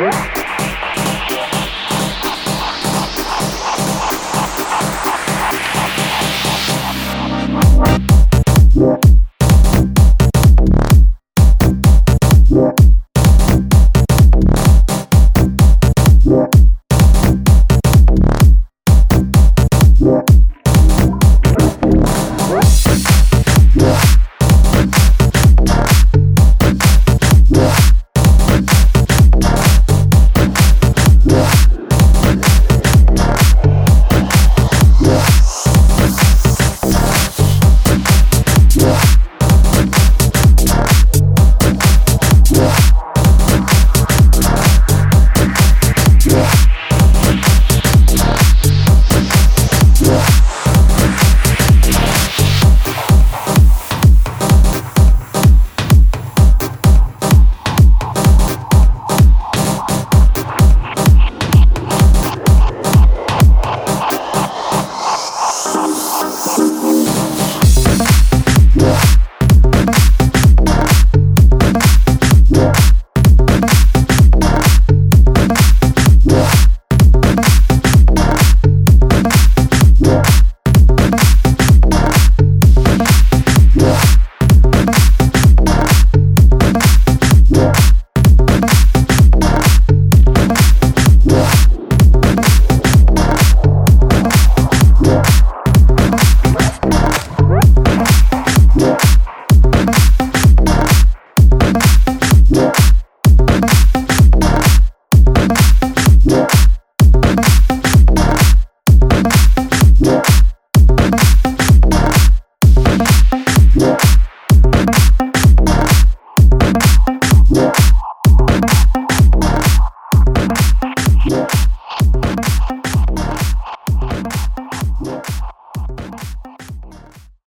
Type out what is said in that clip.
What?